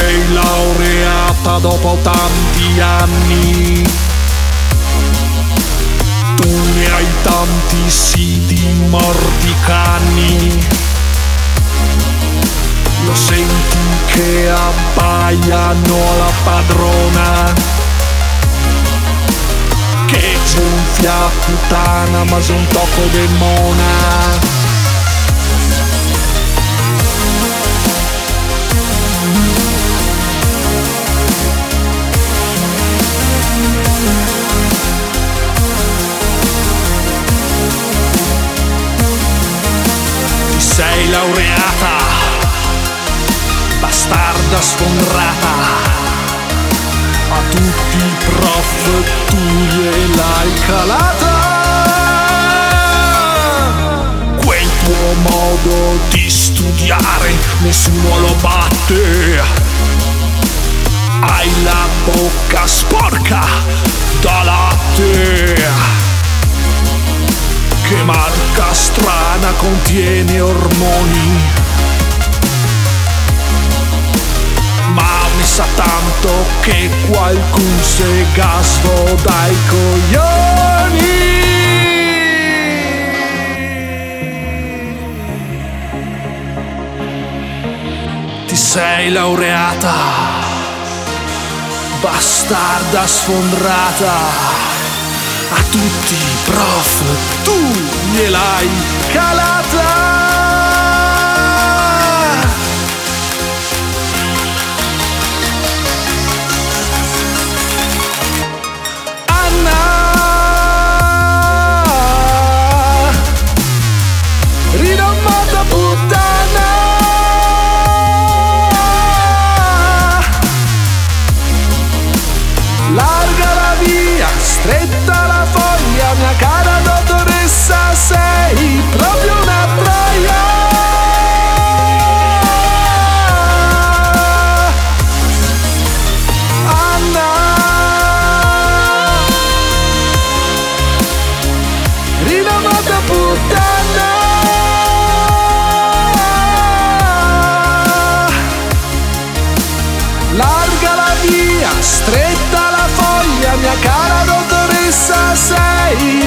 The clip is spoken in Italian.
laureata dopo tanti anni. Tu ne hai tanti sì di morti cani. Lo senti che abbaiano la padrona. Che gonfia puttana ma c'è un tocco demona. Laureata, bastarda sfondrata, a tutti i prof tu gliel'hai calata. Quel tuo modo di studiare nessuno lo batte. Hai la bocca sporca contiene ormoni. Ma mi sa tanto che qualcun se gasvo dai coglioni. Ti sei laureata, bastarda sfondrata a tutti i prof tu gliel'hai calata La via, stretta la foglia, mia cara dottoressa, sei proprio una troia voglia, mia cara dottoressa sei.